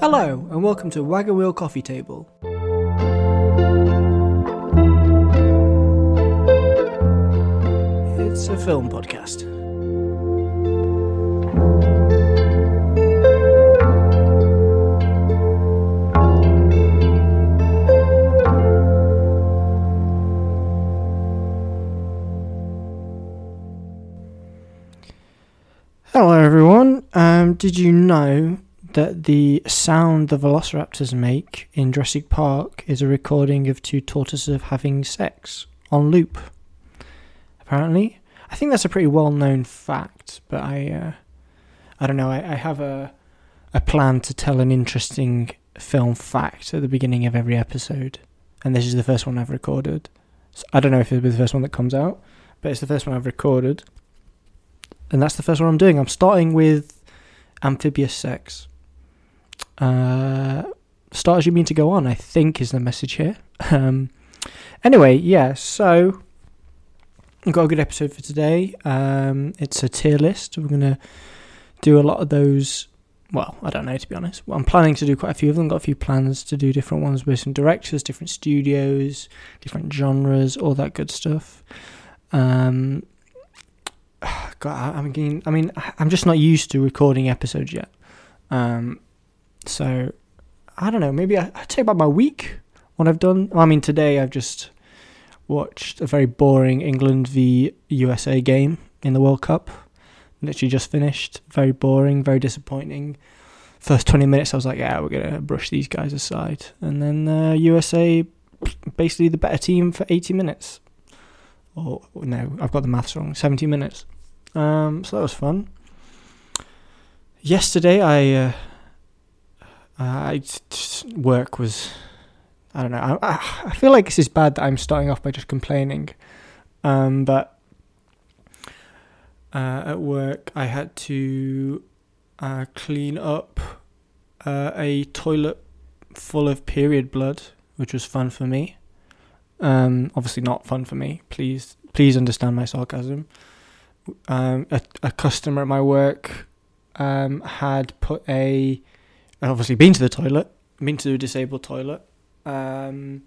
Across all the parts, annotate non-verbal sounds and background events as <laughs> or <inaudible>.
Hello, and welcome to Wagon Wheel Coffee Table. It's a film podcast. Hello, everyone. Um, did you know that the sound the velociraptors make in Jurassic Park is a recording of two tortoises having sex on loop? Apparently, I think that's a pretty well-known fact, but I, uh, I don't know. I, I have a a plan to tell an interesting film fact at the beginning of every episode, and this is the first one I've recorded. So I don't know if it'll be the first one that comes out, but it's the first one I've recorded, and that's the first one I'm doing. I'm starting with amphibious sex. Uh, start as you mean to go on, I think is the message here. Um, anyway, yeah, so I've got a good episode for today. Um, it's a tier list. We're going to do a lot of those. Well, I don't know to be honest. Well, I'm planning to do quite a few of them. Got a few plans to do different ones with some directors, different studios, different genres, all that good stuff. Um, <sighs> God, I mean, I mean, I'm just not used to recording episodes yet. Um, so I don't know. Maybe I, I'd about my week. What I've done. I mean, today I've just watched a very boring England v USA game in the World Cup. Literally just finished. Very boring. Very disappointing. First 20 minutes, I was like, yeah, we're gonna brush these guys aside, and then uh, USA, basically the better team for 80 minutes. Or no, I've got the maths wrong. 70 minutes. Um, so that was fun. Yesterday, I. Uh, uh, just, work was, I don't know. I, I feel like this is bad that I'm starting off by just complaining, um, but uh, at work I had to uh, clean up uh, a toilet full of period blood, which was fun for me. Um, obviously not fun for me. Please, please understand my sarcasm. Um, a, a customer at my work um, had put a I've obviously been to the toilet, been to the disabled toilet, um,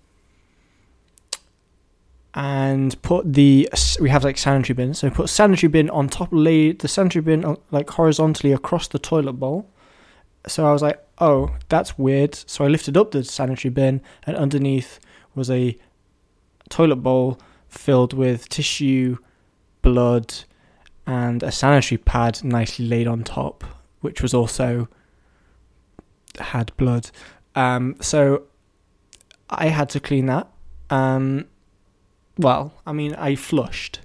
and put the we have like sanitary bins. So put sanitary bin on top, lay the sanitary bin like horizontally across the toilet bowl. So I was like, oh, that's weird. So I lifted up the sanitary bin, and underneath was a toilet bowl filled with tissue, blood, and a sanitary pad nicely laid on top, which was also had blood. Um, so I had to clean that. Um, well, I mean, I flushed,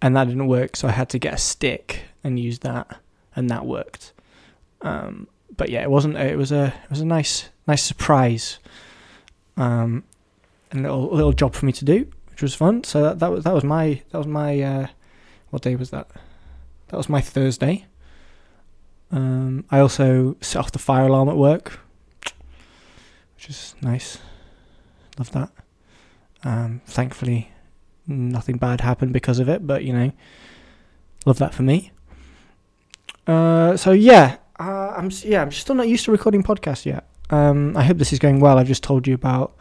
and that didn't work, so I had to get a stick and use that, and that worked. Um, but yeah, it wasn't. It was a it was a nice nice surprise, um, and little little job for me to do, which was fun. So that that was that was my that was my uh, what day was that? That was my Thursday. Um, I also set off the fire alarm at work, which is nice. Love that. Um, thankfully, nothing bad happened because of it, but you know, love that for me. Uh, so yeah, uh, I'm yeah, I'm still not used to recording podcasts yet. Um, I hope this is going well. I've just told you about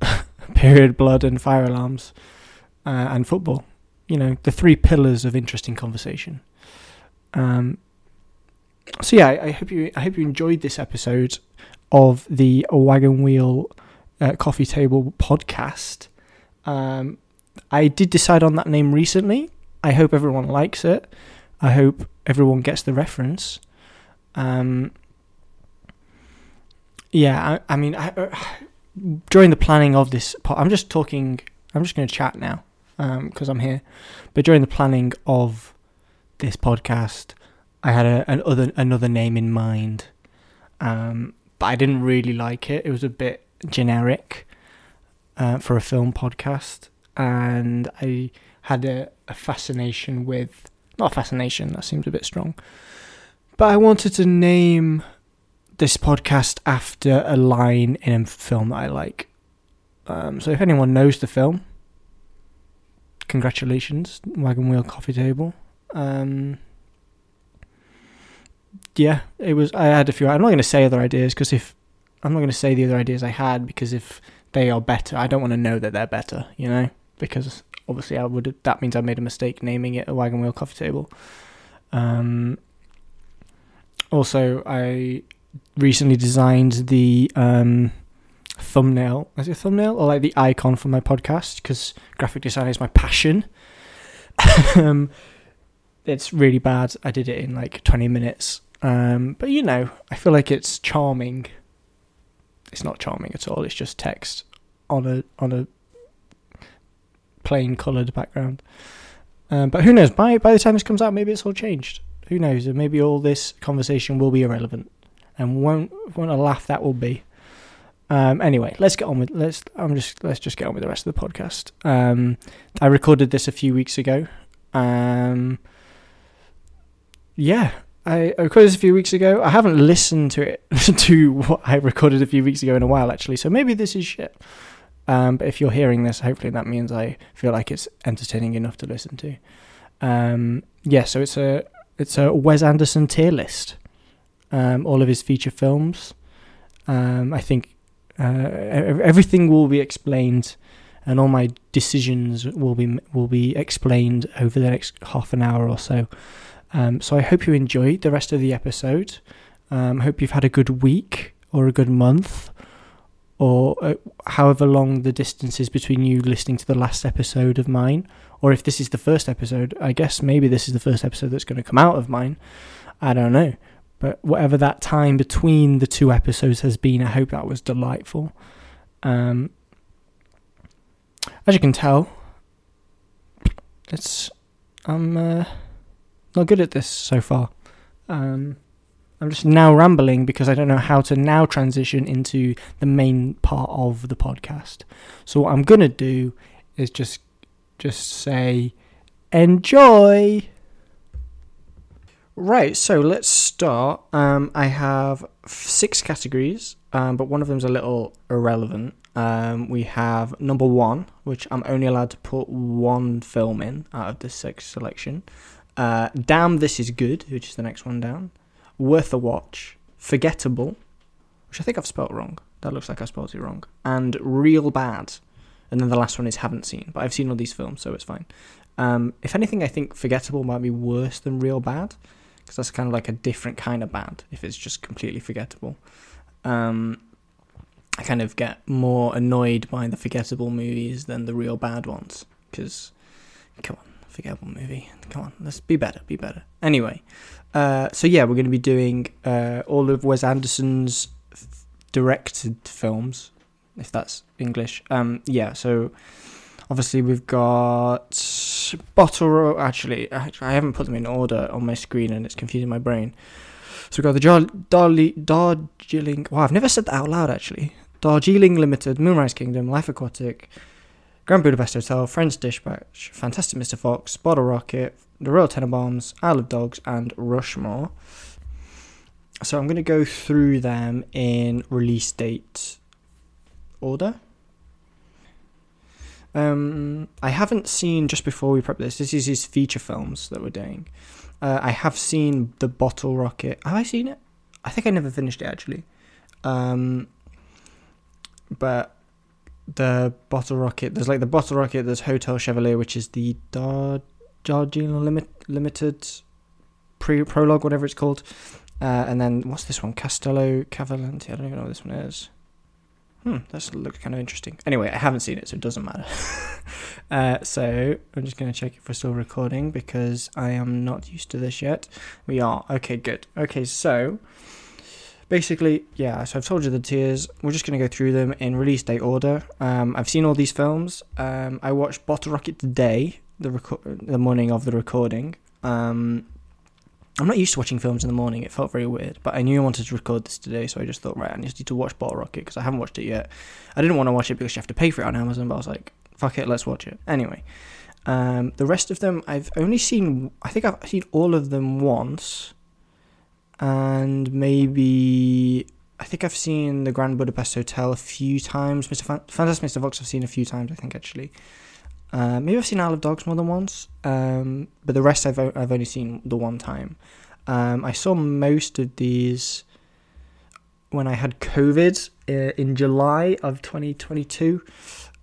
<laughs> period blood and fire alarms uh, and football. You know, the three pillars of interesting conversation. Um, so yeah, I, I, hope you I hope you enjoyed this episode of the Wagon Wheel uh, Coffee Table podcast. Um, I did decide on that name recently. I hope everyone likes it. I hope everyone gets the reference. Um, yeah, I, I mean, I, uh, during the planning of this, I'm just talking. I'm just going to chat now because um, I'm here. But during the planning of this podcast, I had a, an other, another name in mind, um, but I didn't really like it. It was a bit generic uh, for a film podcast, and I had a, a fascination with not fascination. That seems a bit strong, but I wanted to name this podcast after a line in a film that I like. Um, so if anyone knows the film, congratulations, Wagon Wheel Coffee Table. Um, yeah, it was. I had a few. I'm not going to say other ideas because if I'm not going to say the other ideas I had because if they are better, I don't want to know that they're better. You know, because obviously I would. That means I made a mistake naming it a wagon wheel coffee table. Um. Also, I recently designed the um thumbnail. Is it thumbnail or like the icon for my podcast? Because graphic design is my passion. <laughs> um, it's really bad. I did it in like 20 minutes. Um, but you know, I feel like it's charming. It's not charming at all. It's just text on a on a plain coloured background. Um, but who knows? By by the time this comes out, maybe it's all changed. Who knows? And maybe all this conversation will be irrelevant, and won't won't a laugh that will be. Um, anyway, let's get on with let's. I'm just let's just get on with the rest of the podcast. Um, I recorded this a few weeks ago. Um, yeah, I, recorded this a few weeks ago. I haven't listened to it <laughs> to what I recorded a few weeks ago in a while actually. So maybe this is shit. Um, but if you're hearing this, hopefully that means I feel like it's entertaining enough to listen to. Um, yeah, so it's a it's a Wes Anderson tier list. Um, all of his feature films. Um, I think uh, everything will be explained, and all my decisions will be will be explained over the next half an hour or so. Um, so I hope you enjoyed the rest of the episode. Um, hope you've had a good week or a good month, or uh, however long the distance is between you listening to the last episode of mine. Or if this is the first episode, I guess maybe this is the first episode that's going to come out of mine. I don't know. But whatever that time between the two episodes has been, I hope that was delightful. Um, as you can tell, it's I'm uh, not good at this so far. Um, I'm just now rambling because I don't know how to now transition into the main part of the podcast. So what I'm gonna do is just just say enjoy. Right, so let's start. Um, I have six categories, um, but one of them's a little irrelevant. Um, we have number one, which I'm only allowed to put one film in out of this six selection. Uh, Damn, This Is Good, which is the next one down. Worth a Watch. Forgettable, which I think I've spelt wrong. That looks like I spelled it wrong. And Real Bad. And then the last one is Haven't Seen, but I've seen all these films, so it's fine. Um, if anything, I think Forgettable might be worse than Real Bad because that's kind of like a different kind of bad if it's just completely forgettable. Um, I kind of get more annoyed by the forgettable movies than the real bad ones because, come on, forgettable movie, come on, let's be better, be better. Anyway, uh, so yeah, we're going to be doing uh, all of Wes Anderson's f- directed films, if that's English. Um, yeah, so obviously we've got bottle. Actually, I haven't put them in order on my screen, and it's confusing my brain. So we've got the Jar- Darli- Darjeeling. Wow, I've never said that out loud actually. Darjeeling Limited, Moonrise Kingdom, Life Aquatic, Grand Budapest Hotel, French Dispatch, Fantastic Mr. Fox, Bottle Rocket, The Royal Tenenbaums, Isle of Dogs, and Rushmore. So I'm going to go through them in release date order. Um, I haven't seen just before we prep this. This is his feature films that we're doing. Uh, I have seen the Bottle Rocket. Have I seen it? I think I never finished it actually. Um, but the Bottle Rocket, there's like the Bottle Rocket. There's Hotel Chevalier, which is the Dar Darjeeling Limit Limited pre prologue, whatever it's called. Uh, and then what's this one? Castello Cavalcanti. I don't even know what this one is. Hmm, that looks kind of interesting. Anyway, I haven't seen it, so it doesn't matter. <laughs> uh, so I'm just going to check if we're still recording because I am not used to this yet. We are. Okay, good. Okay, so basically, yeah. So I've told you the tiers. We're just going to go through them in release date order. Um, I've seen all these films. Um, I watched Bottle Rocket today, the reco- the morning of the recording. Um, I'm not used to watching films in the morning. It felt very weird, but I knew I wanted to record this today, so I just thought, right, I just need to watch Bottle Rocket because I haven't watched it yet. I didn't want to watch it because you have to pay for it on Amazon, but I was like, fuck it, let's watch it. Anyway, um, the rest of them I've only seen. I think I've seen all of them once, and maybe I think I've seen the Grand Budapest Hotel a few times. Mr. Fan- Fantastic Mr. Fox I've seen a few times. I think actually. Uh, maybe I've seen Isle of Dogs more than once, um, but the rest I've I've only seen the one time. Um, I saw most of these when I had COVID uh, in July of 2022.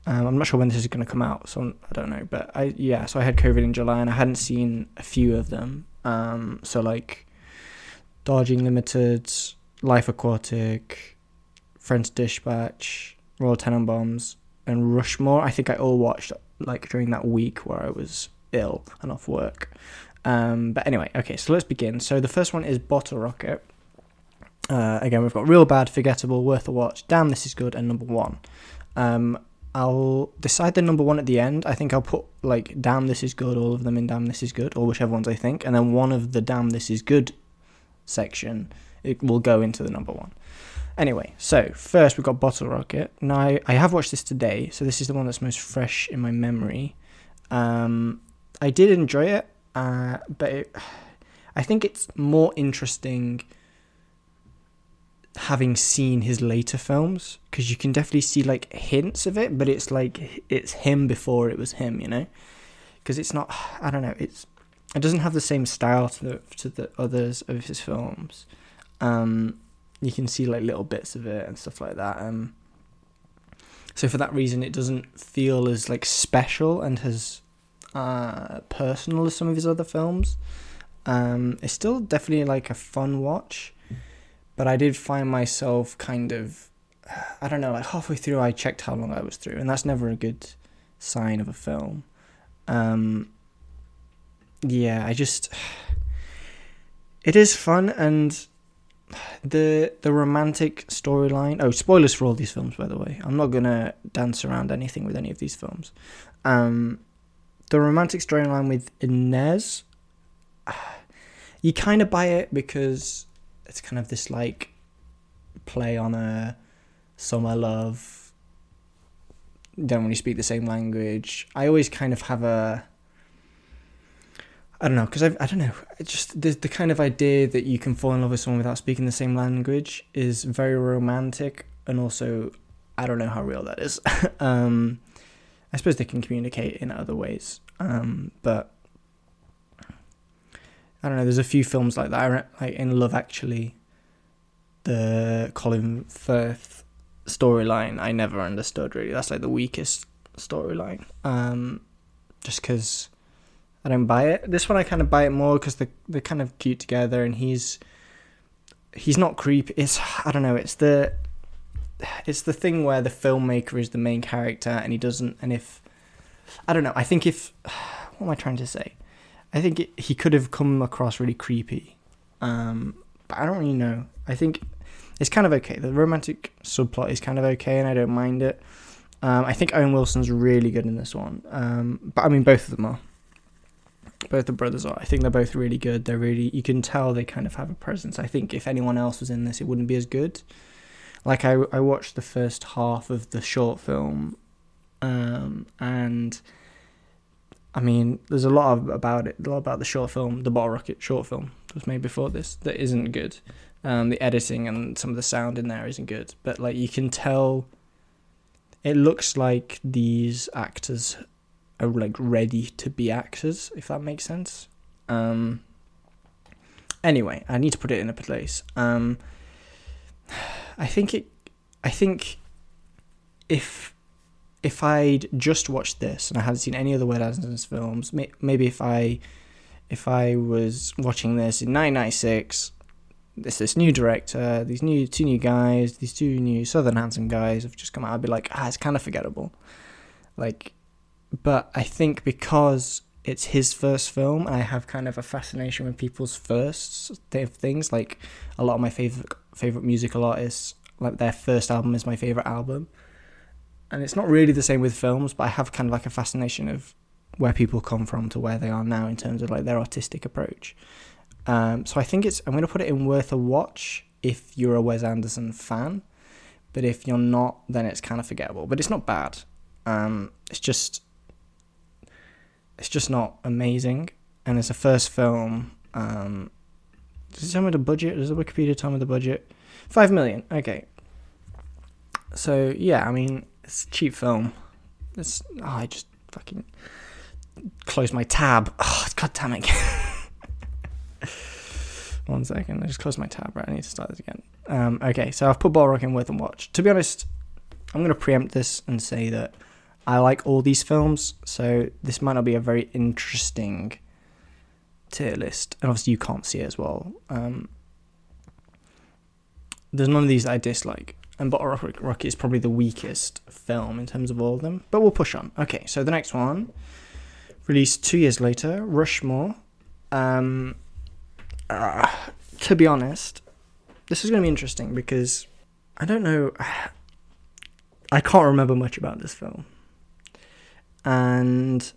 Um, I'm not sure when this is going to come out, so I don't know. But I yeah, so I had COVID in July and I hadn't seen a few of them. Um, so like Darjeeling Limited, Life Aquatic, French Dispatch, Royal Tenenbaums, and Rushmore. I think I all watched like during that week where I was ill and off work. Um, but anyway, okay, so let's begin. So the first one is Bottle Rocket. Uh, again, we've got Real Bad, Forgettable, Worth a Watch, Damn This Is Good, and Number One. Um, I'll decide the number one at the end. I think I'll put like Damn This Is Good, all of them in Damn This Is Good, or whichever ones I think, and then one of the Damn This Is Good section it will go into the number one. Anyway, so first we've got Bottle Rocket. Now I, have watched this today, so this is the one that's most fresh in my memory. Um, I did enjoy it, uh, but it, I think it's more interesting having seen his later films because you can definitely see like hints of it, but it's like it's him before it was him, you know? Because it's not, I don't know, it's it doesn't have the same style to the to the others of his films. Um, you can see like little bits of it and stuff like that. Um, so for that reason, it doesn't feel as like special and as uh, personal as some of his other films. Um, it's still definitely like a fun watch, but I did find myself kind of, <sighs> I don't know, like halfway through, I checked how long I was through, and that's never a good sign of a film. Um, yeah, I just, it is fun and the the romantic storyline. Oh, spoilers for all these films, by the way. I'm not gonna dance around anything with any of these films. Um, the romantic storyline with Inez, you kind of buy it because it's kind of this like play on a summer love. Don't really speak the same language. I always kind of have a I don't know because I I don't know. Just the the kind of idea that you can fall in love with someone without speaking the same language is very romantic, and also I don't know how real that is. <laughs> um, I suppose they can communicate in other ways, um, but I don't know. There's a few films like that. Like in Love Actually, the Colin Firth storyline I never understood really. That's like the weakest storyline. Um, just because I don't buy it. This one I kind of buy it more because they they're kind of cute together, and he's he's not creepy. It's I don't know. It's the it's the thing where the filmmaker is the main character, and he doesn't. And if I don't know, I think if <sighs> what am I trying to say? I think it, he could have come across really creepy, um, but I don't really know. I think it's kind of okay. The romantic subplot is kind of okay, and I don't mind it. Um, I think Owen Wilson's really good in this one, um, but I mean both of them are both the brothers are. I think they're both really good. They're really you can tell they kind of have a presence. I think if anyone else was in this, it wouldn't be as good. Like I I watched the first half of the short film, um, and I mean, there's a lot of, about it, a lot about the short film, the Bottle Rocket short film that was made before this that isn't good. Um, the editing and some of the sound in there isn't good, but like you can tell, it looks like these actors are like ready to be actors, if that makes sense. Um, anyway, I need to put it in a place. Um, I think it. I think if if I'd just watched this and I hadn't seen any other Wes Anderson's films, may, maybe if I if I was watching this in 1996, this this new director, these new two new guys, these two new Southern handsome guys have just come out, I'd be like, ah, it's kind of forgettable. Like but I think because it's his first film, I have kind of a fascination with people's firsts of things. Like a lot of my favorite favorite musical artists, like their first album is my favorite album, and it's not really the same with films. But I have kind of like a fascination of where people come from to where they are now in terms of like their artistic approach. Um, so I think it's I'm gonna put it in worth a watch if you're a Wes Anderson fan, but if you're not, then it's kind of forgettable. But it's not bad. Um, it's just it's just not amazing. And it's a first film. Um, does it tell me the budget? Does the Wikipedia tell me the budget? Five million. Okay. So yeah, I mean, it's a cheap film. It's oh, I just fucking close my tab. Oh, god damn it. <laughs> One second. I just closed my tab. Right, I need to start this again. Um, okay, so I've put Bottle Rocket Worth a Watch. To be honest, I'm going to preempt this and say that I like all these films, so this might not be a very interesting tier list. And obviously, you can't see it as well. Um, there's none of these that I dislike. And Bottle Rocket, Rocket is probably the weakest film in terms of all of them. But we'll push on. Okay, so the next one, released two years later, Rushmore. Um, uh, to be honest, this is going to be interesting because I don't know. <sighs> I can't remember much about this film. And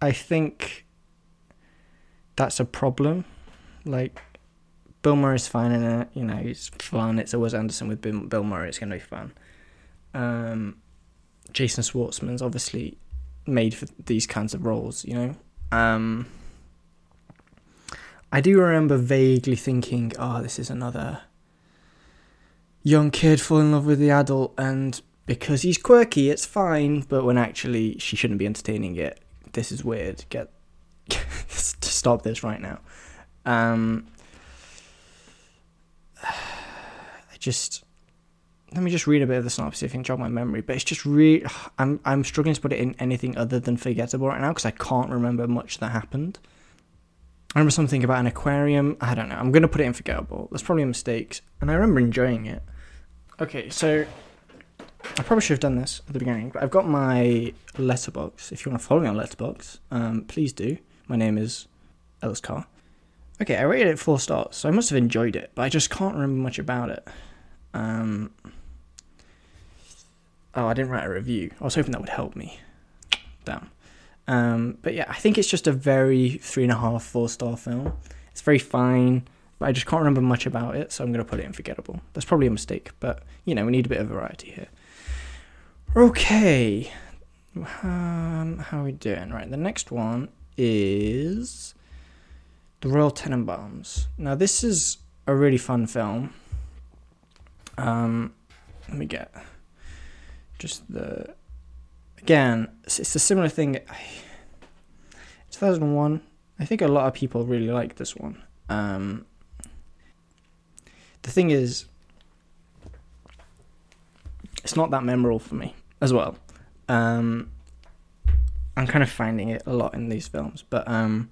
I think that's a problem. Like, Bill Murray's fine in it. You know, he's fun. It's always Anderson with Bill Murray. It's going to be fun. Um, Jason Schwartzman's obviously made for these kinds of roles, you know. Um, I do remember vaguely thinking, oh, this is another young kid fall in love with the adult, and because he's quirky, it's fine. But when actually she shouldn't be entertaining it, this is weird. Get <laughs> to stop this right now. Um, I just let me just read a bit of the synopsis if you can jog my memory. But it's just really, I'm I'm struggling to put it in anything other than forgettable right now because I can't remember much that happened. I remember something about an aquarium. I don't know. I'm gonna put it in forgettable. That's probably a mistake, and I remember enjoying it. Okay, so I probably should have done this at the beginning, but I've got my Letterboxd. If you want to follow me on Letterboxd, um, please do. My name is Ellis Carr. Okay, I rated it four stars, so I must have enjoyed it, but I just can't remember much about it. Um, oh, I didn't write a review. I was hoping that would help me. Damn. Um, but yeah, I think it's just a very three and a half, four star film. It's very fine, but I just can't remember much about it, so I'm going to put it in forgettable. That's probably a mistake, but you know, we need a bit of variety here. Okay. Um, how are we doing? Right, the next one is The Royal Tenenbaums. Now, this is a really fun film. Um, let me get just the. Again, it's a similar thing. 2001. I think a lot of people really like this one. Um, the thing is, it's not that memorable for me as well. Um, I'm kind of finding it a lot in these films, but um,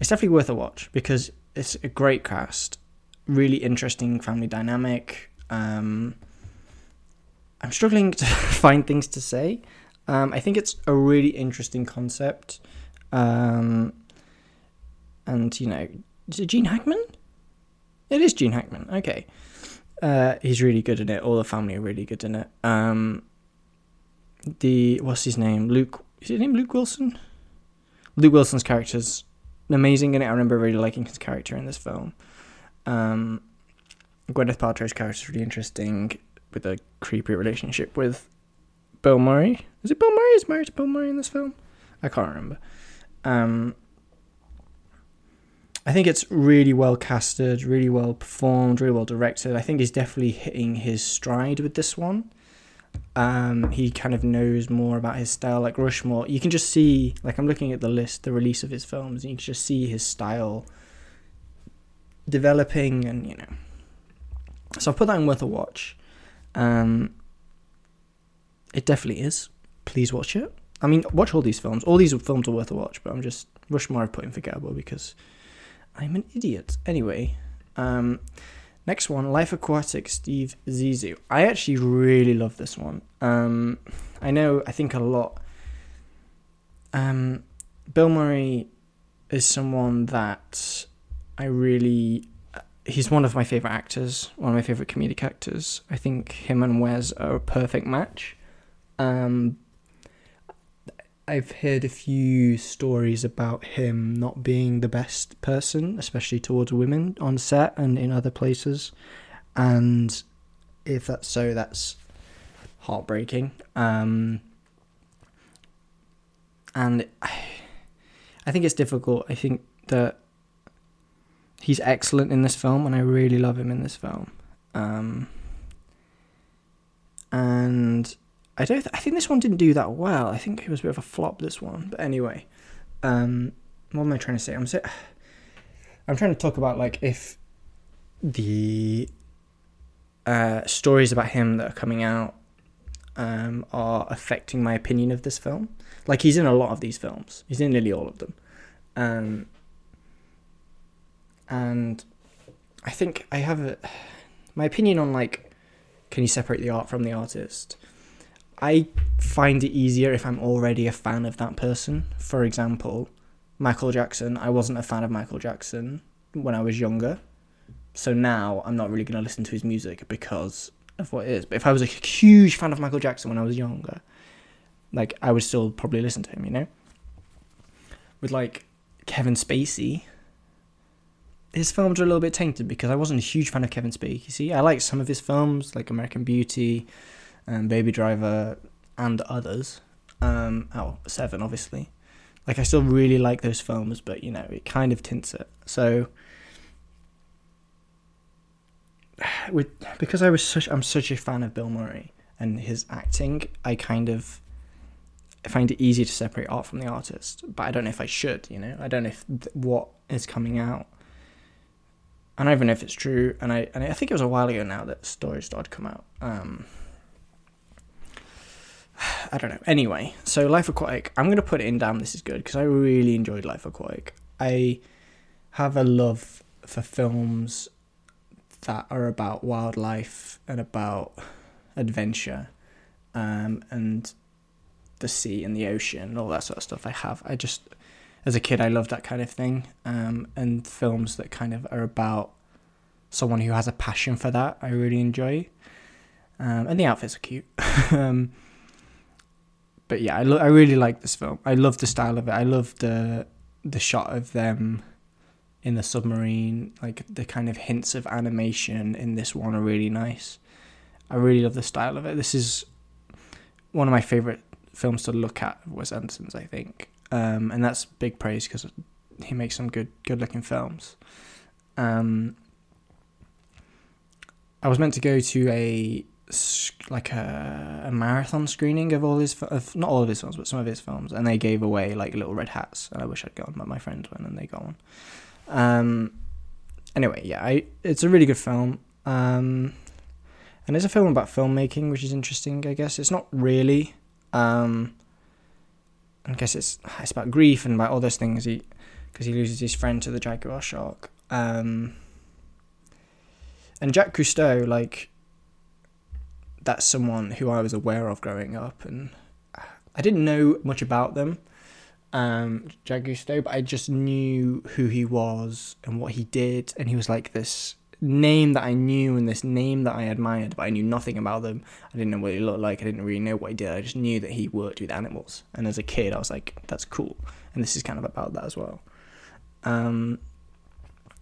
it's definitely worth a watch because it's a great cast, really interesting family dynamic. Um, I'm struggling to <laughs> find things to say. Um, I think it's a really interesting concept. Um, and, you know, is it Gene Hackman? It is Gene Hackman. Okay. Uh, he's really good in it. All the family are really good in it. Um, the what's his name? Luke. Is his name Luke Wilson? Luke Wilson's character's amazing in it. I remember really liking his character in this film. Um, Gwyneth Paltrow's character is really interesting with a creepy relationship with Bill Murray. Is it Bill Murray? Is married to Bill Murray in this film? I can't remember. Um, I think it's really well casted, really well performed, really well directed. I think he's definitely hitting his stride with this one. Um, he kind of knows more about his style, like Rushmore. You can just see, like I'm looking at the list, the release of his films, and you can just see his style developing, and you know. So I'll put that in worth a watch. Um, it definitely is. Please watch it. I mean, watch all these films. All these films are worth a watch, but I'm just Rushmore I've put in forgettable because I'm an idiot. Anyway, um, next one, Life Aquatic, Steve Zissou. I actually really love this one. Um, I know, I think a lot. Um, Bill Murray is someone that I really. He's one of my favorite actors, one of my favorite comedic actors. I think him and Wes are a perfect match. Um, I've heard a few stories about him not being the best person, especially towards women on set and in other places. And if that's so, that's heartbreaking. Um, and I, I think it's difficult. I think that he's excellent in this film, and I really love him in this film. Um, and I don't. Th- I think this one didn't do that well. I think it was a bit of a flop. This one, but anyway, um, what am I trying to say? I'm. <sighs> I'm trying to talk about like if the uh, stories about him that are coming out um, are affecting my opinion of this film. Like he's in a lot of these films. He's in nearly all of them. Um, and I think I have a, <sighs> my opinion on like can you separate the art from the artist? I find it easier if I'm already a fan of that person. For example, Michael Jackson. I wasn't a fan of Michael Jackson when I was younger. So now I'm not really going to listen to his music because of what it is. But if I was a huge fan of Michael Jackson when I was younger, like I would still probably listen to him, you know? With like Kevin Spacey, his films are a little bit tainted because I wasn't a huge fan of Kevin Spacey. See, I like some of his films, like American Beauty, and um, Baby Driver, and others. Um, oh, Seven, obviously. Like I still really like those films, but you know it kind of tints it. So <sighs> with because I was such I'm such a fan of Bill Murray and his acting, I kind of I find it easy to separate art from the artist. But I don't know if I should. You know, I don't know if th- what is coming out I don't even know if it's true, and I and I think it was a while ago now that stories started to come out. Um, <sighs> I don't know. Anyway, so Life Aquatic, I'm gonna put it in. Damn, this is good because I really enjoyed Life Aquatic. I have a love for films that are about wildlife and about adventure, um, and the sea and the ocean and all that sort of stuff. I have. I just as a kid, I loved that kind of thing, um, and films that kind of are about someone who has a passion for that. I really enjoy, um, and the outfits are cute. <laughs> but yeah, I lo- I really like this film. I love the style of it. I love the the shot of them in the submarine. Like the kind of hints of animation in this one are really nice. I really love the style of it. This is one of my favorite films to look at. Wes Anderson's, I think um, and that's big praise because he makes some good good looking films. Um, I was meant to go to a like a, a marathon screening of all his of not all of his films but some of his films and they gave away like little red hats and I wish I'd gone but my friends went and they got one um anyway yeah I it's a really good film um and it's a film about filmmaking which is interesting I guess it's not really um I guess it's it's about grief and about all those things. He because he loses his friend to the jaguar shark. Um, and Jack Cousteau, like that's someone who I was aware of growing up, and I didn't know much about them, um, Cousteau, but I just knew who he was and what he did, and he was like this name that I knew and this name that I admired, but I knew nothing about them. I didn't know what he looked like. I didn't really know what he did. I just knew that he worked with animals. And as a kid, I was like, that's cool. And this is kind of about that as well. Um,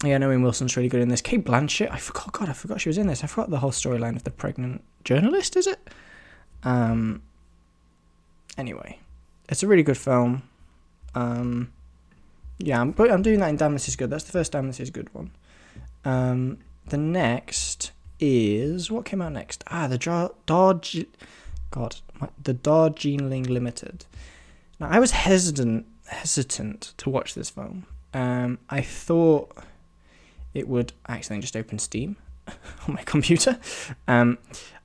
yeah, Owen Wilson's really good in this. Cate Blanchett, I forgot. God, I forgot she was in this. I forgot the whole storyline of the pregnant journalist. Is it? Um. Anyway, it's a really good film. Um. Yeah, I'm, I'm doing that in Damn This Is Good. That's the first Damn This Is Good one. Um, the next is what came out next? Ah, the Dodge. God, the Dodge Darjeeling Limited. Now, I was hesitant hesitant to watch this film. Um, I thought it would actually just open Steam <laughs> on my computer. Um,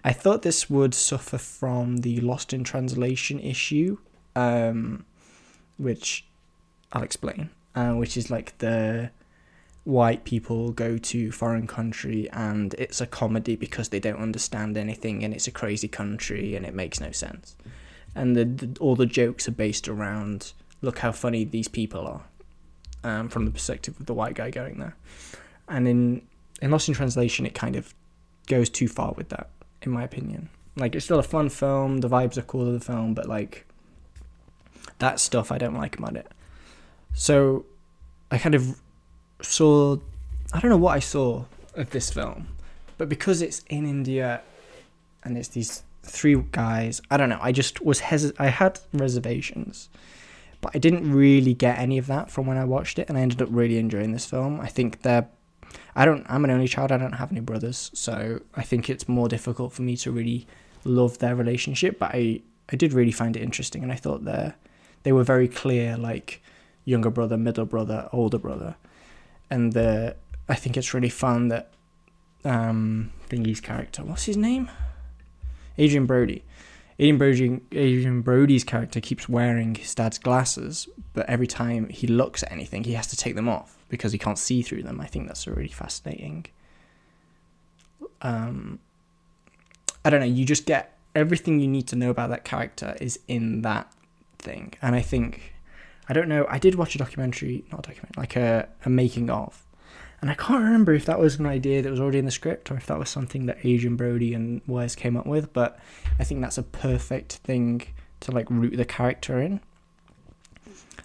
I thought this would suffer from the Lost in Translation issue, um, which I'll explain. Uh, which is like the white people go to foreign country and it's a comedy because they don't understand anything and it's a crazy country and it makes no sense and the, the all the jokes are based around look how funny these people are um, from the perspective of the white guy going there and in in lost in translation it kind of goes too far with that in my opinion like it's still a fun film the vibes are cool of the film but like that stuff i don't like about it so i kind of saw I don't know what I saw of this film, but because it's in India and it's these three guys, I don't know. I just was hesitant, I had reservations, but I didn't really get any of that from when I watched it, and I ended up really enjoying this film. I think they're. I don't. I'm an only child. I don't have any brothers, so I think it's more difficult for me to really love their relationship. But I I did really find it interesting, and I thought they they were very clear, like younger brother, middle brother, older brother and the I think it's really fun that um Thingy's character, what's his name? Adrien Brody. Adrien Brody, Adrien Brody's character keeps wearing his dad's glasses, but every time he looks at anything, he has to take them off because he can't see through them. I think that's really fascinating. Um, I don't know. You just get everything you need to know about that character is in that thing, and I think I don't know. I did watch a documentary, not a documentary, like a, a making of, and I can't remember if that was an idea that was already in the script or if that was something that Adrien Brody and Wes came up with. But I think that's a perfect thing to like root the character in.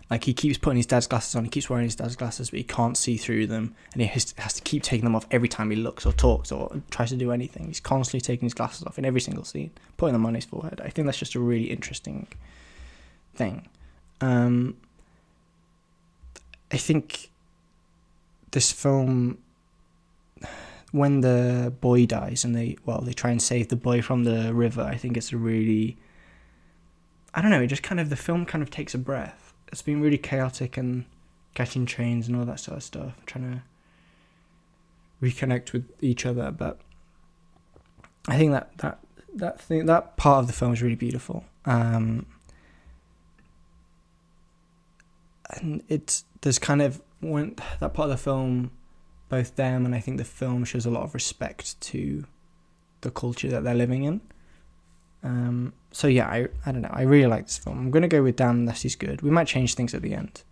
Like he keeps putting his dad's glasses on, he keeps wearing his dad's glasses, but he can't see through them, and he has, to keep taking them off every time he looks or talks or tries to do anything. He's constantly taking his glasses off in every single scene, putting them on his forehead. I think that's just a really interesting thing. Um, I think this film, when the boy dies and they well they try and save the boy from the river, I think it's a really, I don't know, it just kind of the film kind of takes a breath it's been really chaotic and catching trains and all that sort of stuff, trying to reconnect with each other. But I think that that that thing that part of the film is really beautiful. Um, and it's there's kind of when that part of the film, both them and I think the film shows a lot of respect to the culture that they're living in. Um, so yeah, I I don't know. I really like this film. I'm gonna go with Dan unless he's good. We might change things at the end.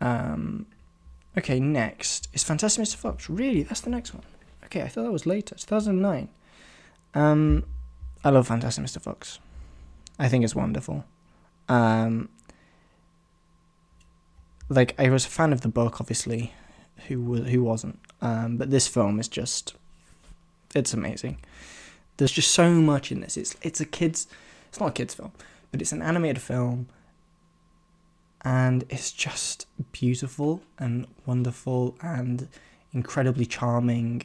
Um, okay, next is Fantastic Mr. Fox. Really, that's the next one. Okay, I thought that was later. 2009. Um, I love Fantastic Mr. Fox. I think it's wonderful. Um, like I was a fan of the book, obviously. Who was who wasn't? Um, but this film is just, it's amazing. There's just so much in this. It's it's a kids, it's not a kids film, but it's an animated film, and it's just beautiful and wonderful and incredibly charming.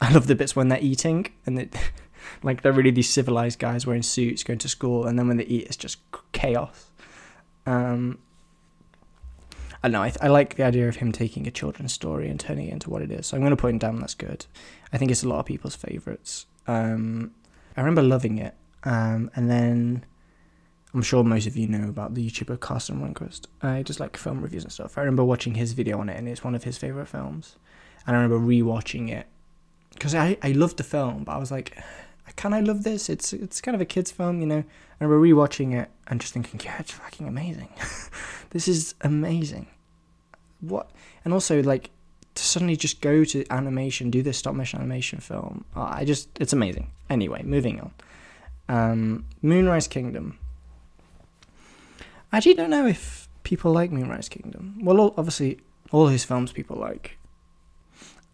I love the bits when they're eating and it, <laughs> like they're really these civilized guys wearing suits going to school, and then when they eat, it's just chaos. Um, I know. I, I like the idea of him taking a children's story and turning it into what it is. So I'm going to put him down. That's good. I think it's a lot of people's favorites. Um, I remember loving it, um, and then I'm sure most of you know about the YouTuber Karsten Runquist. I just like film reviews and stuff. I remember watching his video on it, and it's one of his favorite films. And I remember rewatching it because I I loved the film, but I was like, can I love this? It's it's kind of a kids film, you know. I remember rewatching it and just thinking, yeah, it's fucking amazing. <laughs> this is amazing. What? And also like to suddenly just go to animation, do this stop motion animation film. Uh, I just, it's amazing. Anyway, moving on. Um, Moonrise Kingdom. I actually don't know if people like Moonrise Kingdom. Well, obviously, all his films people like.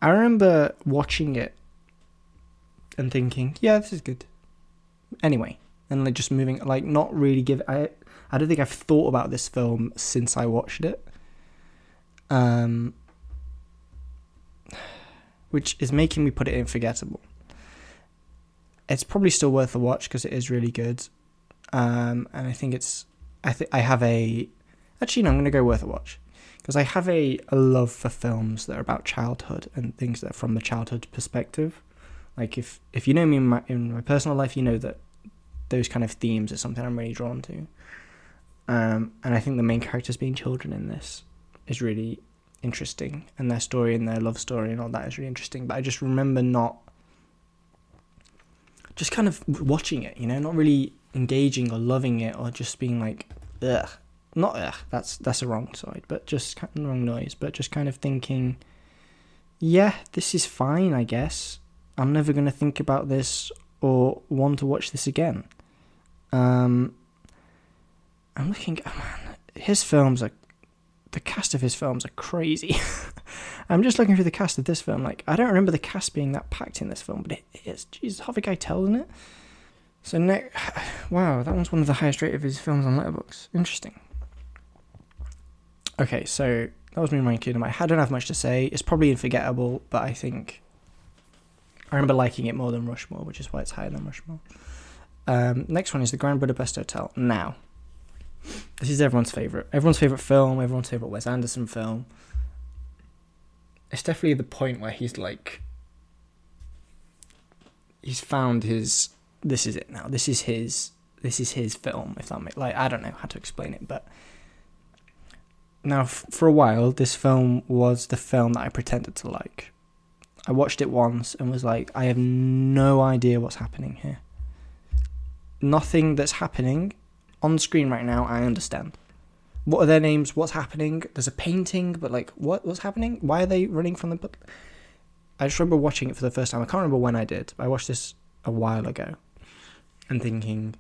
I remember watching it and thinking, yeah, this is good. Anyway, and like just moving, like not really give. I I don't think I've thought about this film since I watched it. Um, which is making me put it in forgettable. It's probably still worth a watch because it is really good, um, and I think it's. I think I have a. Actually, no, I'm going to go worth a watch because I have a, a love for films that are about childhood and things that are from the childhood perspective. Like if if you know me in my in my personal life, you know that those kind of themes are something I'm really drawn to. Um, and I think the main characters being children in this is really interesting and their story and their love story and all that is really interesting. But I just remember not just kind of watching it, you know, not really engaging or loving it or just being like, ugh, not ugh, that's that's a wrong side, but just kind of wrong noise, but just kind of thinking, yeah, this is fine, I guess. I'm never gonna think about this or want to watch this again. Um, I'm looking, oh man, his films are the cast of his films are crazy. <laughs> I'm just looking through the cast of this film. Like, I don't remember the cast being that packed in this film, but it is. Jesus, Harvey Keitel in it. So next, <sighs> wow, that one's one of the highest rated of his films on Letterboxd. Interesting. Okay, so that was me, Moonrise Kingdom. I don't have much to say. It's probably unforgettable, but I think I remember liking it more than Rushmore, which is why it's higher than Rushmore. Um, next one is the Grand Budapest Hotel. Now, this is everyone's favorite. Everyone's favorite film. Everyone's favorite Wes Anderson film. it's definitely the point where he's like he's found his this is it now. This is his this is his film. If that makes like I don't know how to explain it, but now f- for a while this film was the film that I pretended to like. I watched it once and was like, I have no idea what's happening here. Nothing that's happening on screen right now, I understand. What are their names? What's happening? There's a painting, but like, what what's happening? Why are they running from the? book? I just remember watching it for the first time. I can't remember when I did. I watched this a while ago, and thinking,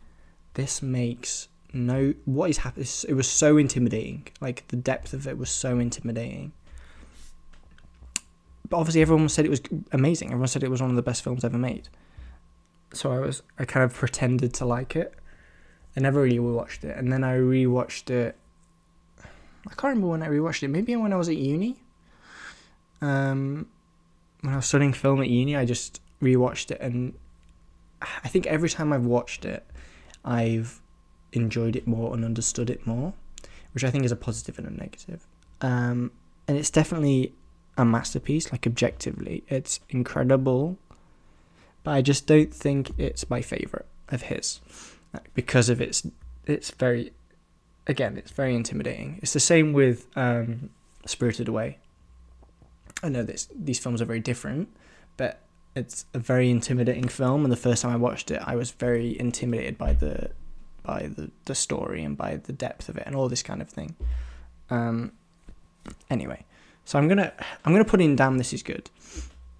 this makes no. What is happening? It was so intimidating. Like the depth of it was so intimidating. But obviously, everyone said it was amazing. Everyone said it was one of the best films ever made. So I was, I kind of pretended to like it. I never really watched it, and then I rewatched it I can't remember when I rewatched it. Maybe when I was at uni. Um, when I was studying film at uni, I just rewatched it, and I think every time I've watched it, I've enjoyed it more and understood it more, which I think is a positive and a negative. Um, and it's definitely a masterpiece. Like objectively, it's incredible, but I just don't think it's my favorite of his because of its it's very again, it's very intimidating. It's the same with um, Spirited Away. I know these films are very different, but it's a very intimidating film. And the first time I watched it, I was very intimidated by the by the, the story and by the depth of it and all this kind of thing. Um, anyway, so I'm gonna I'm gonna put in "Damn, This Is Good"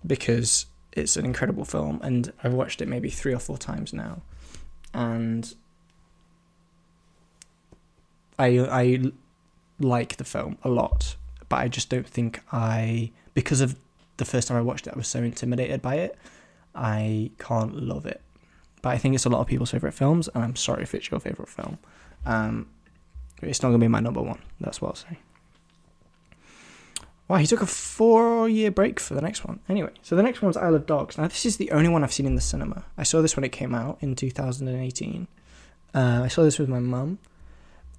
because it's an incredible film, and I've watched it maybe three or four times now, and I I like the film a lot, but I just don't think I because of the first time I watched it, I was so intimidated by it. I can't love it, but I think it's a lot of people's favorite films, and I'm sorry if it's your favorite film. Um, it's not gonna be my number one. That's what I'll say. Wow, he took a four-year break for the next one. Anyway, so the next one's Isle of Dogs. Now, this is the only one I've seen in the cinema. I saw this when it came out in 2018. Uh, I saw this with my mum.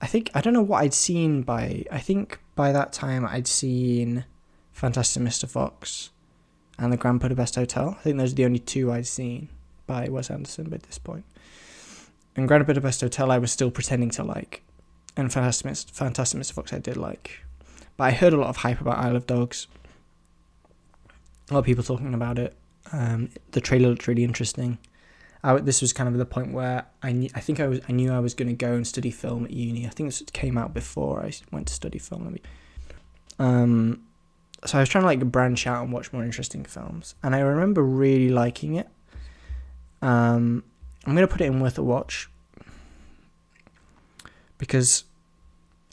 I think I don't know what I'd seen by. I think by that time I'd seen Fantastic Mr. Fox and the Grand Budapest Hotel. I think those are the only two I'd seen by Wes Anderson by this point. And Grand Budapest Hotel I was still pretending to like, and Fantastic Mr. Fantastic Mr. Fox I did like, but I heard a lot of hype about Isle of Dogs. A lot of people talking about it. Um, the trailer looked really interesting. I, this was kind of the point where I knew, I think I was I knew I was going to go and study film at uni. I think this came out before I went to study film. Um, so I was trying to like branch out and watch more interesting films, and I remember really liking it. Um, I'm gonna put it in worth a watch because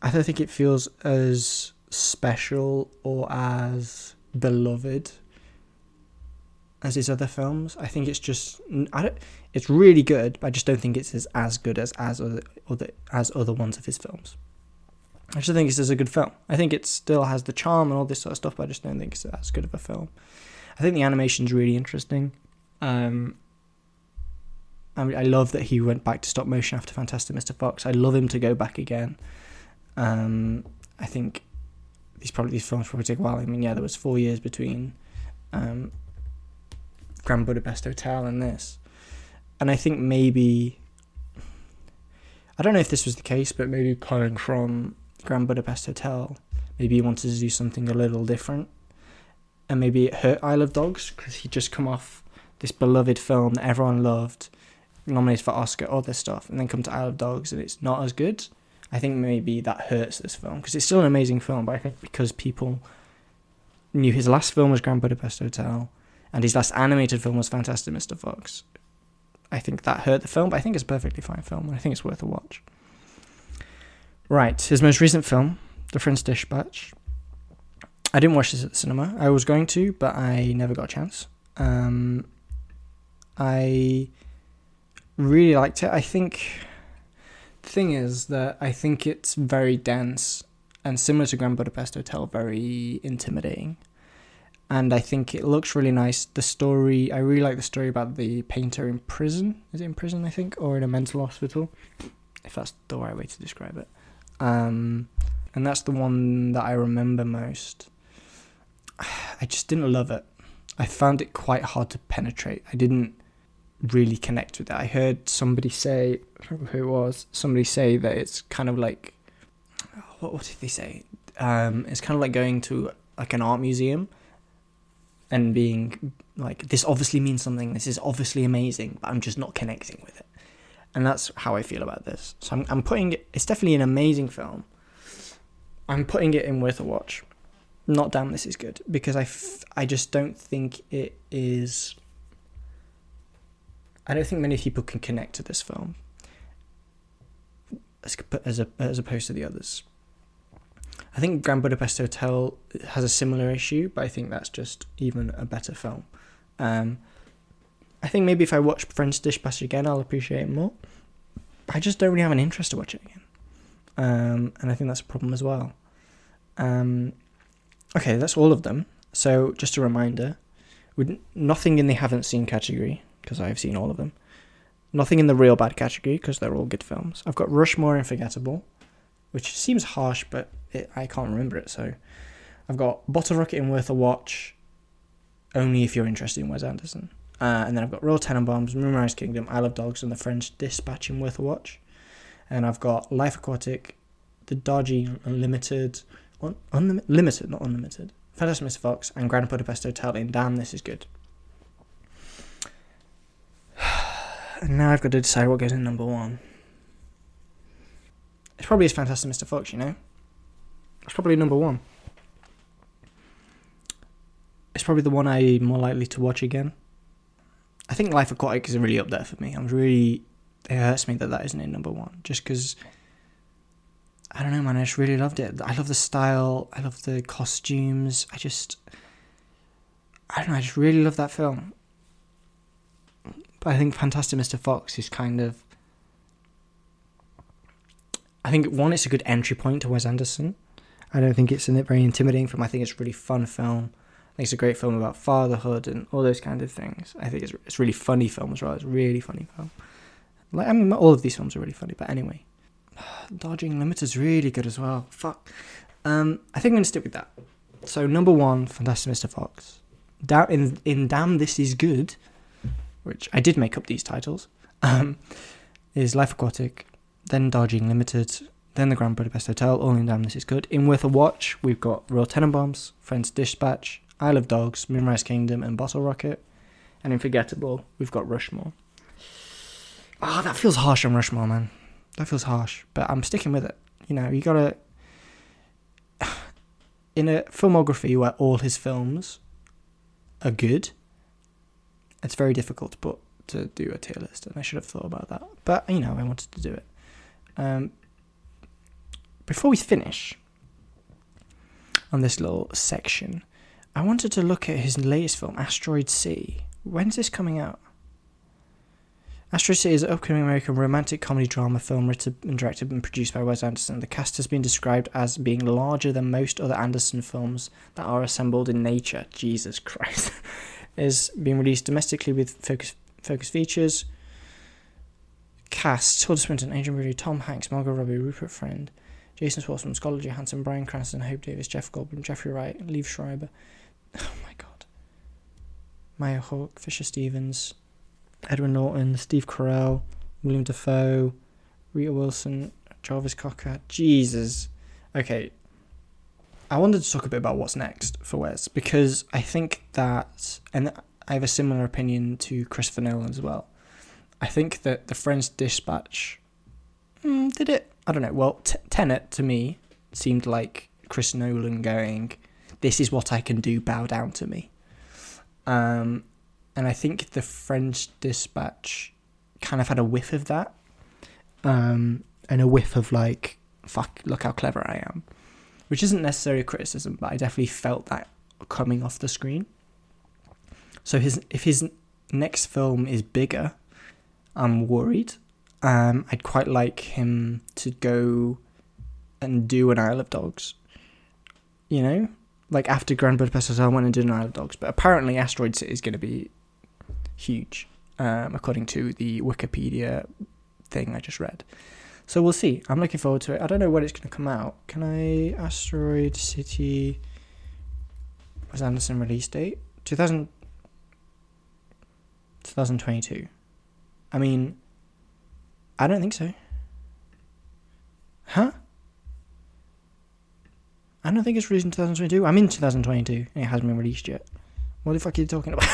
I don't think it feels as special or as beloved as his other films. I think it's just. It's really good, but I just don't think it's as, as good as as other, other as other ones of his films. I just think it's as a good film. I think it still has the charm and all this sort of stuff, but I just don't think it's as good of a film. I think the animation's really interesting. Um, I, mean, I love that he went back to stop motion after Fantastic Mr. Fox. I love him to go back again. Um, I think these probably these films probably take a while. I mean, yeah, there was four years between um, Grand Budapest Hotel and this. And I think maybe I don't know if this was the case, but maybe coming from Grand Budapest Hotel, maybe he wanted to do something a little different, and maybe it hurt Isle of Dogs because he'd just come off this beloved film that everyone loved, nominated for Oscar, all this stuff, and then come to Isle of Dogs and it's not as good. I think maybe that hurts this film because it's still an amazing film, but I think because people knew his last film was Grand Budapest Hotel, and his last animated film was Fantastic Mr. Fox. I think that hurt the film, but I think it's a perfectly fine film, and I think it's worth a watch. Right, his most recent film, The French Dispatch. I didn't watch this at the cinema. I was going to, but I never got a chance. Um, I really liked it. I think thing is that I think it's very dense and similar to Grand Budapest Hotel, very intimidating and I think it looks really nice. The story, I really like the story about the painter in prison. Is it in prison, I think, or in a mental hospital? If that's the right way to describe it. Um, and that's the one that I remember most. I <sighs> I just didn't love it. I found it quite hard to penetrate. I didn't really connect with it. I heard somebody say, who was, somebody say that it's kind of like, what, what did they say? Um, it's kind of like going to like an art museum and being like, this obviously means something, this is obviously amazing, but I'm just not connecting with it. And that's how I feel about this. So I'm, I'm putting it, it's definitely an amazing film. I'm putting it in worth a watch. Not damn, this is good because I, f- I just don't think it is. I don't think many people can connect to this film as as, a, as opposed to the others. I think Grand Budapest Hotel has a similar issue, but I think that's just even a better film. Um, I think maybe if I watch French Dispatch again, I'll appreciate it more. I just don't really have an interest to watch it again, um, and I think that's a problem as well. Um, okay, that's all of them. So just a reminder, nothing in the haven't seen category because I've seen all of them. Nothing in the real bad category because they're all good films. I've got Rushmore and Forgettable, which seems harsh, but it, I can't remember it. So I've got Bottle Rocket and Worth a Watch, only if you're interested in Wes Anderson. Uh, and then I've got Royal Tenenbaums, Moonrise Kingdom, Isle of Dogs, and The French Dispatch in Worth a Watch. And I've got Life Aquatic, The Darjeeling Unlimited, un- unlimited, not unlimited, Fantastic Mr. Fox, and Grand Budapest Hotel in Damn, This Is Good. And now I've got to decide what goes in number one. It's probably as Fantastic Mr. Fox, you know? It's probably number one. It's probably the one I'm more likely to watch again. I think Life Aquatic is really up there for me. I'm really. It hurts me that that isn't in number one. Just because. I don't know, man. I just really loved it. I love the style. I love the costumes. I just. I don't know. I just really love that film. But I think Fantastic Mr. Fox is kind of. I think one, it's a good entry point to Wes Anderson. I don't think it's a very intimidating film. I think it's a really fun film. I think it's a great film about fatherhood and all those kind of things. I think it's it's really funny film as well. It's a really funny film. Like I mean, all of these films are really funny. But anyway, <sighs> Darjeeling Limited is really good as well. Fuck. Um, I think I'm gonna stick with that. So number one, Fantastic Mr. Fox. In in Damn This Is Good, which I did make up these titles. Um, is Life Aquatic, then Darjeeling Limited, then the Grand Budapest Hotel. All in Damn This Is Good. In Worth a Watch, we've got Royal Tenenbaums, French Dispatch, Isle of Dogs, Moonrise Kingdom, and Bottle Rocket. And in Forgettable, we've got Rushmore. Ah, oh, that feels harsh on Rushmore, man. That feels harsh, but I'm sticking with it. You know, you gotta. <sighs> In a filmography where all his films are good, it's very difficult to put to do a tier list, and I should have thought about that. But you know, I wanted to do it. Um, before we finish on this little section, I wanted to look at his latest film, Asteroid City. When's this coming out? Asteroid City is an upcoming American romantic comedy drama film written and directed and produced by Wes Anderson. The cast has been described as being larger than most other Anderson films that are assembled in nature. Jesus Christ. <laughs> is being released domestically with focus focus features. Cast Tilda Swinton, Adrien Brody, Tom Hanks, Margot Robbie, Rupert Friend, Jason Schwartzman, Scarlett Johansson, Bryan Cranston, Hope Davis, Jeff Goldblum, Jeffrey Wright, Liev Schreiber. <laughs> Oh my god. Maya Hawke, Fisher Stevens, Edwin Norton, Steve Carell, Willem Dafoe, Rita Wilson, Jarvis Cocker. Jesus. Okay. I wanted to talk a bit about what's next for Wes because I think that, and I have a similar opinion to Christopher Nolan as well. I think that the French Dispatch mm, did it. I don't know. Well, t- Tenet to me seemed like Chris Nolan going, "This is what I can do. Bow down to me." Um, and I think the French Dispatch kind of had a whiff of that, um, and a whiff of like, "Fuck, look how clever I am," which isn't necessarily a criticism, but I definitely felt that coming off the screen. So his if his next film is bigger, I'm worried. Um, I'd quite like him to go and do an Isle of Dogs. You know, like after Grand Budapest Hotel went and did an Isle of Dogs, but apparently Asteroid City is going to be huge, um, according to the Wikipedia thing I just read. So we'll see. I'm looking forward to it. I don't know when it's going to come out. Can I Asteroid City? Wes Anderson release date? 2000, 2022. I mean, I don't think so. Huh? I don't think it's released in 2022. I'm in 2022 and it hasn't been released yet. What the fuck are you talking about?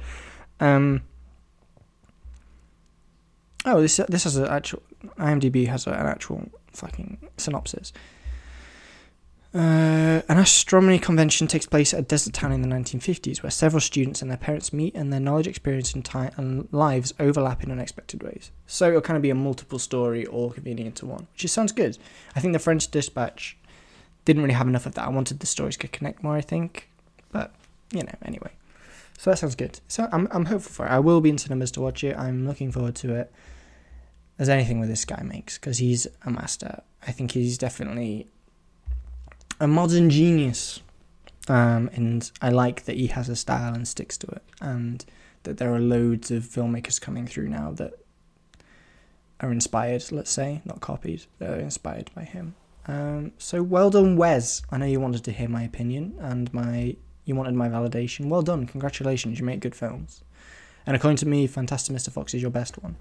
<laughs> um. Oh, this this has an actual IMDb has an actual fucking synopsis. Uh, an astronomy convention takes place at a desert town in the 1950s, where several students and their parents meet, and their knowledge, experience, and and lives overlap in unexpected ways. So it'll kind of be a multiple story, all convenient into one, which sounds good. I think the French Dispatch didn't really have enough of that. I wanted the stories to connect more. I think, but you know, anyway. So that sounds good. So I'm I'm hopeful for it. I will be in cinemas to watch it. I'm looking forward to it. As anything with this guy makes, because he's a master. I think he's definitely a modern genius. Um, and I like that he has a style and sticks to it, and that there are loads of filmmakers coming through now that are inspired, let's say, not copied, that are inspired by him. Um, so well done, Wes. I know you wanted to hear my opinion and my you wanted my validation. Well done, congratulations. You make good films, and according to me, Fantastic Mr. Fox is your best one.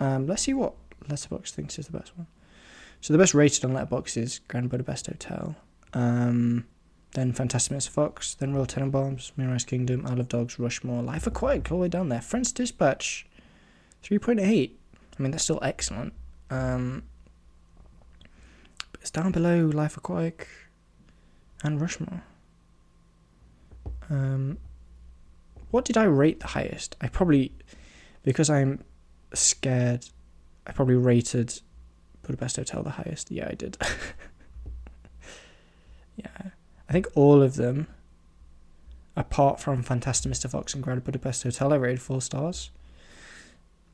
Um, let's see what Letterboxd thinks is the best one. So the best rated on Letterboxd is Grand Budapest Hotel. Um, then Fantastic Mr. Fox, then Royal Tenenbaums, Moonrise Kingdom, Isle of Dogs, Rushmore, Life Aquatic, all the way down there. French Dispatch, 3.8. I mean, that's still excellent. Um, but it's down below Life Aquatic and Rushmore. Um, what did I rate the highest? I probably, because I'm scared, I probably rated Budapest Hotel the highest. Yeah, I did. <laughs> yeah. I think all of them, apart from Fantastic Mr. Fox and Grand Budapest Hotel, I rated four stars.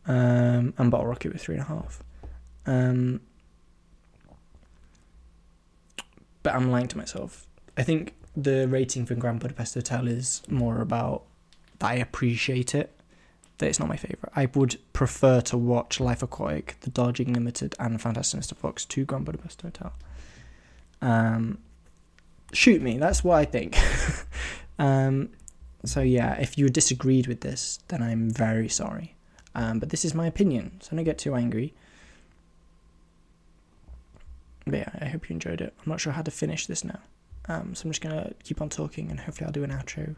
Um, and Bottle Rocket with three and a half. Um, but I'm lying to myself. I think the rating for Grand Budapest Hotel is more about that I appreciate it. That it's not my favorite. I would prefer to watch Life Aquatic, The Darjeeling Limited, and Fantastic Mr. Fox to Grand Budapest Hotel. Um, shoot me. That's what I think. <laughs> um, so yeah, if you disagreed with this, then I'm very sorry. Um, but this is my opinion, so don't get too angry. But yeah, I hope you enjoyed it. I'm not sure how to finish this now. Um, so I'm just gonna keep on talking and hopefully I'll do an outro.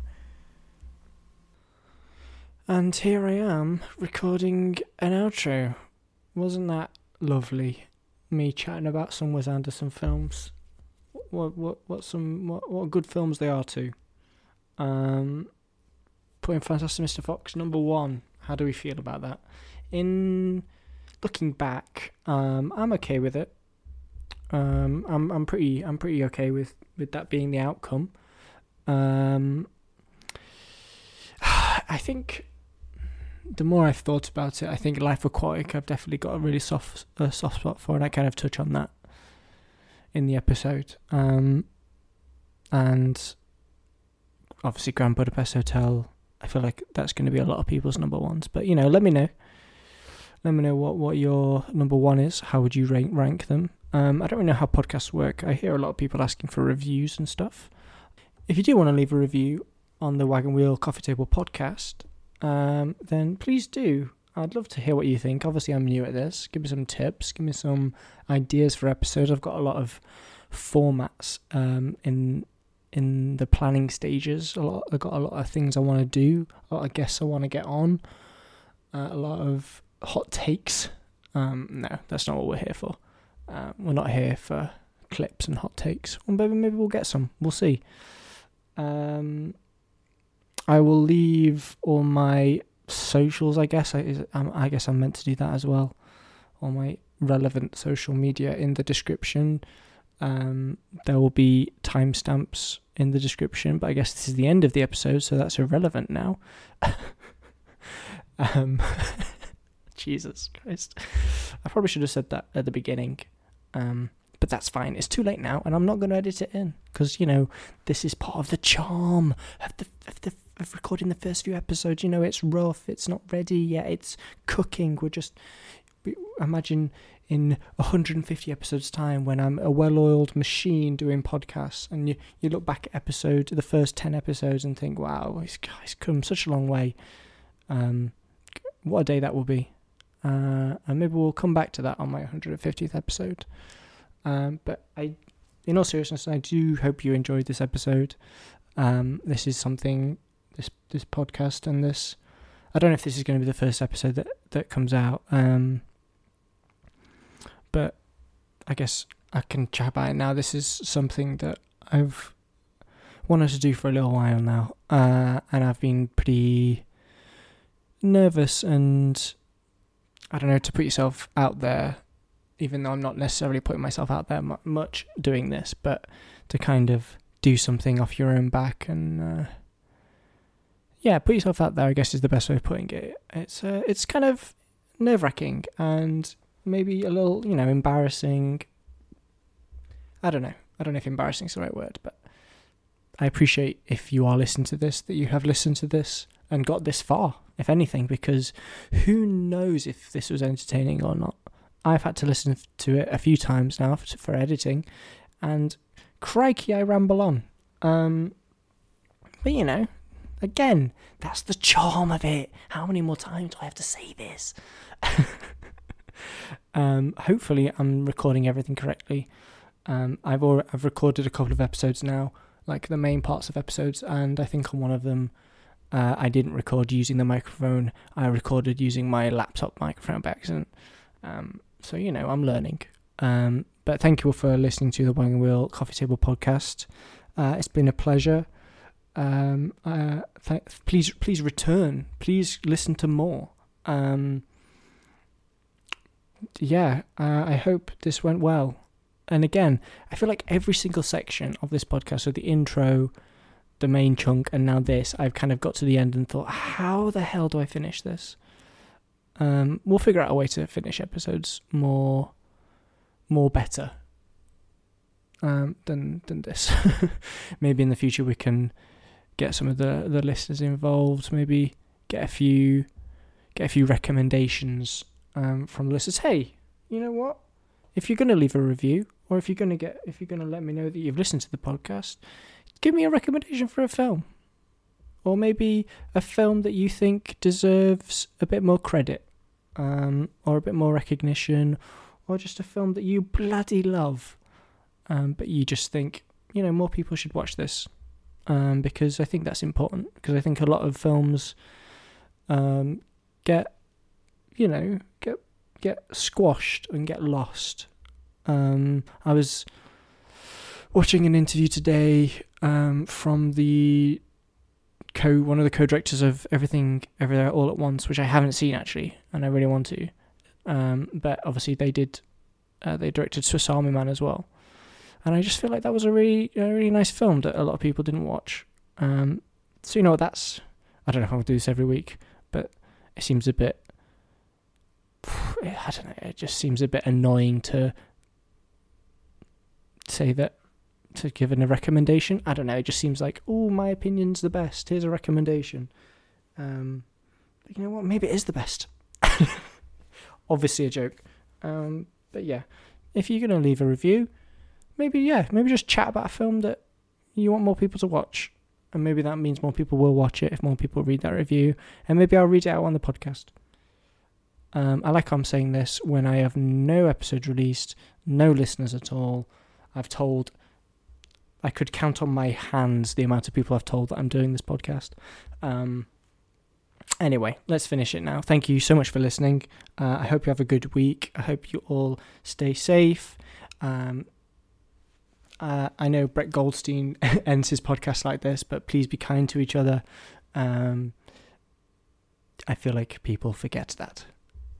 And here I am recording an outro. Wasn't that lovely? Me chatting about some Wes Anderson films. What what what some what what good films they are too. Um, putting Fantastic Mr. Fox number one. How do we feel about that? In looking back, um, I'm okay with it. Um, I'm I'm pretty I'm pretty okay with with that being the outcome. Um, <sighs> I think the more I've thought about it, I think Life Aquatic I've definitely got a really soft a soft spot for, and I kind of touch on that in the episode. Um, and obviously Grand Budapest Hotel. I feel like that's going to be a lot of people's number ones, but you know, let me know. Let me know what, what your number one is. How would you rank rank them? Um, I don't really know how podcasts work. I hear a lot of people asking for reviews and stuff. If you do want to leave a review on the Wagon Wheel Coffee Table podcast, um, then please do. I'd love to hear what you think. Obviously, I'm new at this. Give me some tips. Give me some ideas for episodes. I've got a lot of formats um, in in the planning stages. A lot. I've got a lot of things I want to do. A lot of guests I want to get on. Uh, a lot of hot takes. Um, no, that's not what we're here for. Uh, we're not here for clips and hot takes. Well, maybe maybe we'll get some. We'll see. Um, I will leave all my socials. I guess I, um, I guess I'm meant to do that as well. All my relevant social media in the description. Um, there will be timestamps in the description, but I guess this is the end of the episode, so that's irrelevant now. <laughs> um, <laughs> Jesus Christ. I probably should have said that at the beginning. Um, but that's fine. It's too late now, and I'm not going to edit it in because you know this is part of the charm of the of the of recording the first few episodes. You know, it's rough. It's not ready yet. It's cooking. We're just imagine in 150 episodes time when I'm a well-oiled machine doing podcasts, and you you look back at episode the first 10 episodes and think, wow, he's, he's come such a long way. Um, what a day that will be. Uh, and maybe we'll come back to that on my 150th episode. Um, but I, in all seriousness, I do hope you enjoyed this episode. Um, this is something this this podcast and this. I don't know if this is going to be the first episode that that comes out. Um, but I guess I can chat about it now. This is something that I've wanted to do for a little while now, uh, and I've been pretty nervous and I don't know to put yourself out there, even though I'm not necessarily putting myself out there much doing this, but to kind of do something off your own back and uh, yeah, put yourself out there. I guess is the best way of putting it. It's uh, it's kind of nerve wracking and maybe a little you know embarrassing. I don't know. I don't know if embarrassing is the right word, but I appreciate if you are listening to this that you have listened to this and got this far, if anything, because who knows if this was entertaining or not. I've had to listen to it a few times now for, for editing, and crikey, I ramble on. Um, but you know, again, that's the charm of it. How many more times do I have to say this? <laughs> um, hopefully, I'm recording everything correctly. Um, I've already, I've recorded a couple of episodes now, like the main parts of episodes, and I think on one of them uh, I didn't record using the microphone. I recorded using my laptop microphone by accident. Um, so you know, I'm learning. Um, but thank you all for listening to the Wagon Wheel Coffee Table podcast. Uh, it's been a pleasure. Um, uh, th- please, please return. Please listen to more. Um, yeah, uh, I hope this went well. And again, I feel like every single section of this podcast, so the intro, the main chunk and now this, I've kind of got to the end and thought, how the hell do I finish this? Um, we'll figure out a way to finish episodes more, more better um, than than this. <laughs> maybe in the future we can get some of the the listeners involved. Maybe get a few get a few recommendations um, from listeners. Hey, you know what? If you're going to leave a review, or if you're going to get if you're going to let me know that you've listened to the podcast, give me a recommendation for a film. Or maybe a film that you think deserves a bit more credit, um, or a bit more recognition, or just a film that you bloody love, um, but you just think, you know, more people should watch this. Um, because I think that's important. Because I think a lot of films um, get, you know, get get squashed and get lost. Um, I was watching an interview today um, from the co one of the co-directors of Everything Everywhere All at Once, which I haven't seen actually, and I really want to. Um, but obviously they did. Uh, they directed Swiss Army Man as well, and I just feel like that was a really a really nice film that a lot of people didn't watch. Um, so you know that's I don't know if I'll do this every week, but it seems a bit. <sighs> I don't know. It just seems a bit annoying to say that to give in a recommendation. I don't know. It just seems like, oh, my opinion's the best. Here's a recommendation. Um, you know what? Maybe it is the best. <laughs> Obviously a joke. Um, but yeah, if you're gonna leave a review, maybe yeah, maybe just chat about a film that you want more people to watch, and maybe that means more people will watch it if more people read that review, and maybe I'll read it out on the podcast. Um, I like how I'm saying this when I have no episode released, no listeners at all. I've told I could count on my hands the amount of people I've told that I'm doing this podcast. Um, anyway, let's finish it now. Thank you so much for listening. Uh, I hope you have a good week. I hope you all stay safe. Um, uh, I know Brett Goldstein <laughs> ends his podcast like this, but please be kind to each other. Um, I feel like people forget that.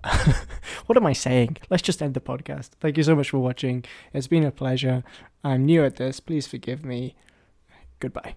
<laughs> what am I saying? Let's just end the podcast. Thank you so much for watching. It's been a pleasure. I'm new at this. Please forgive me. Goodbye.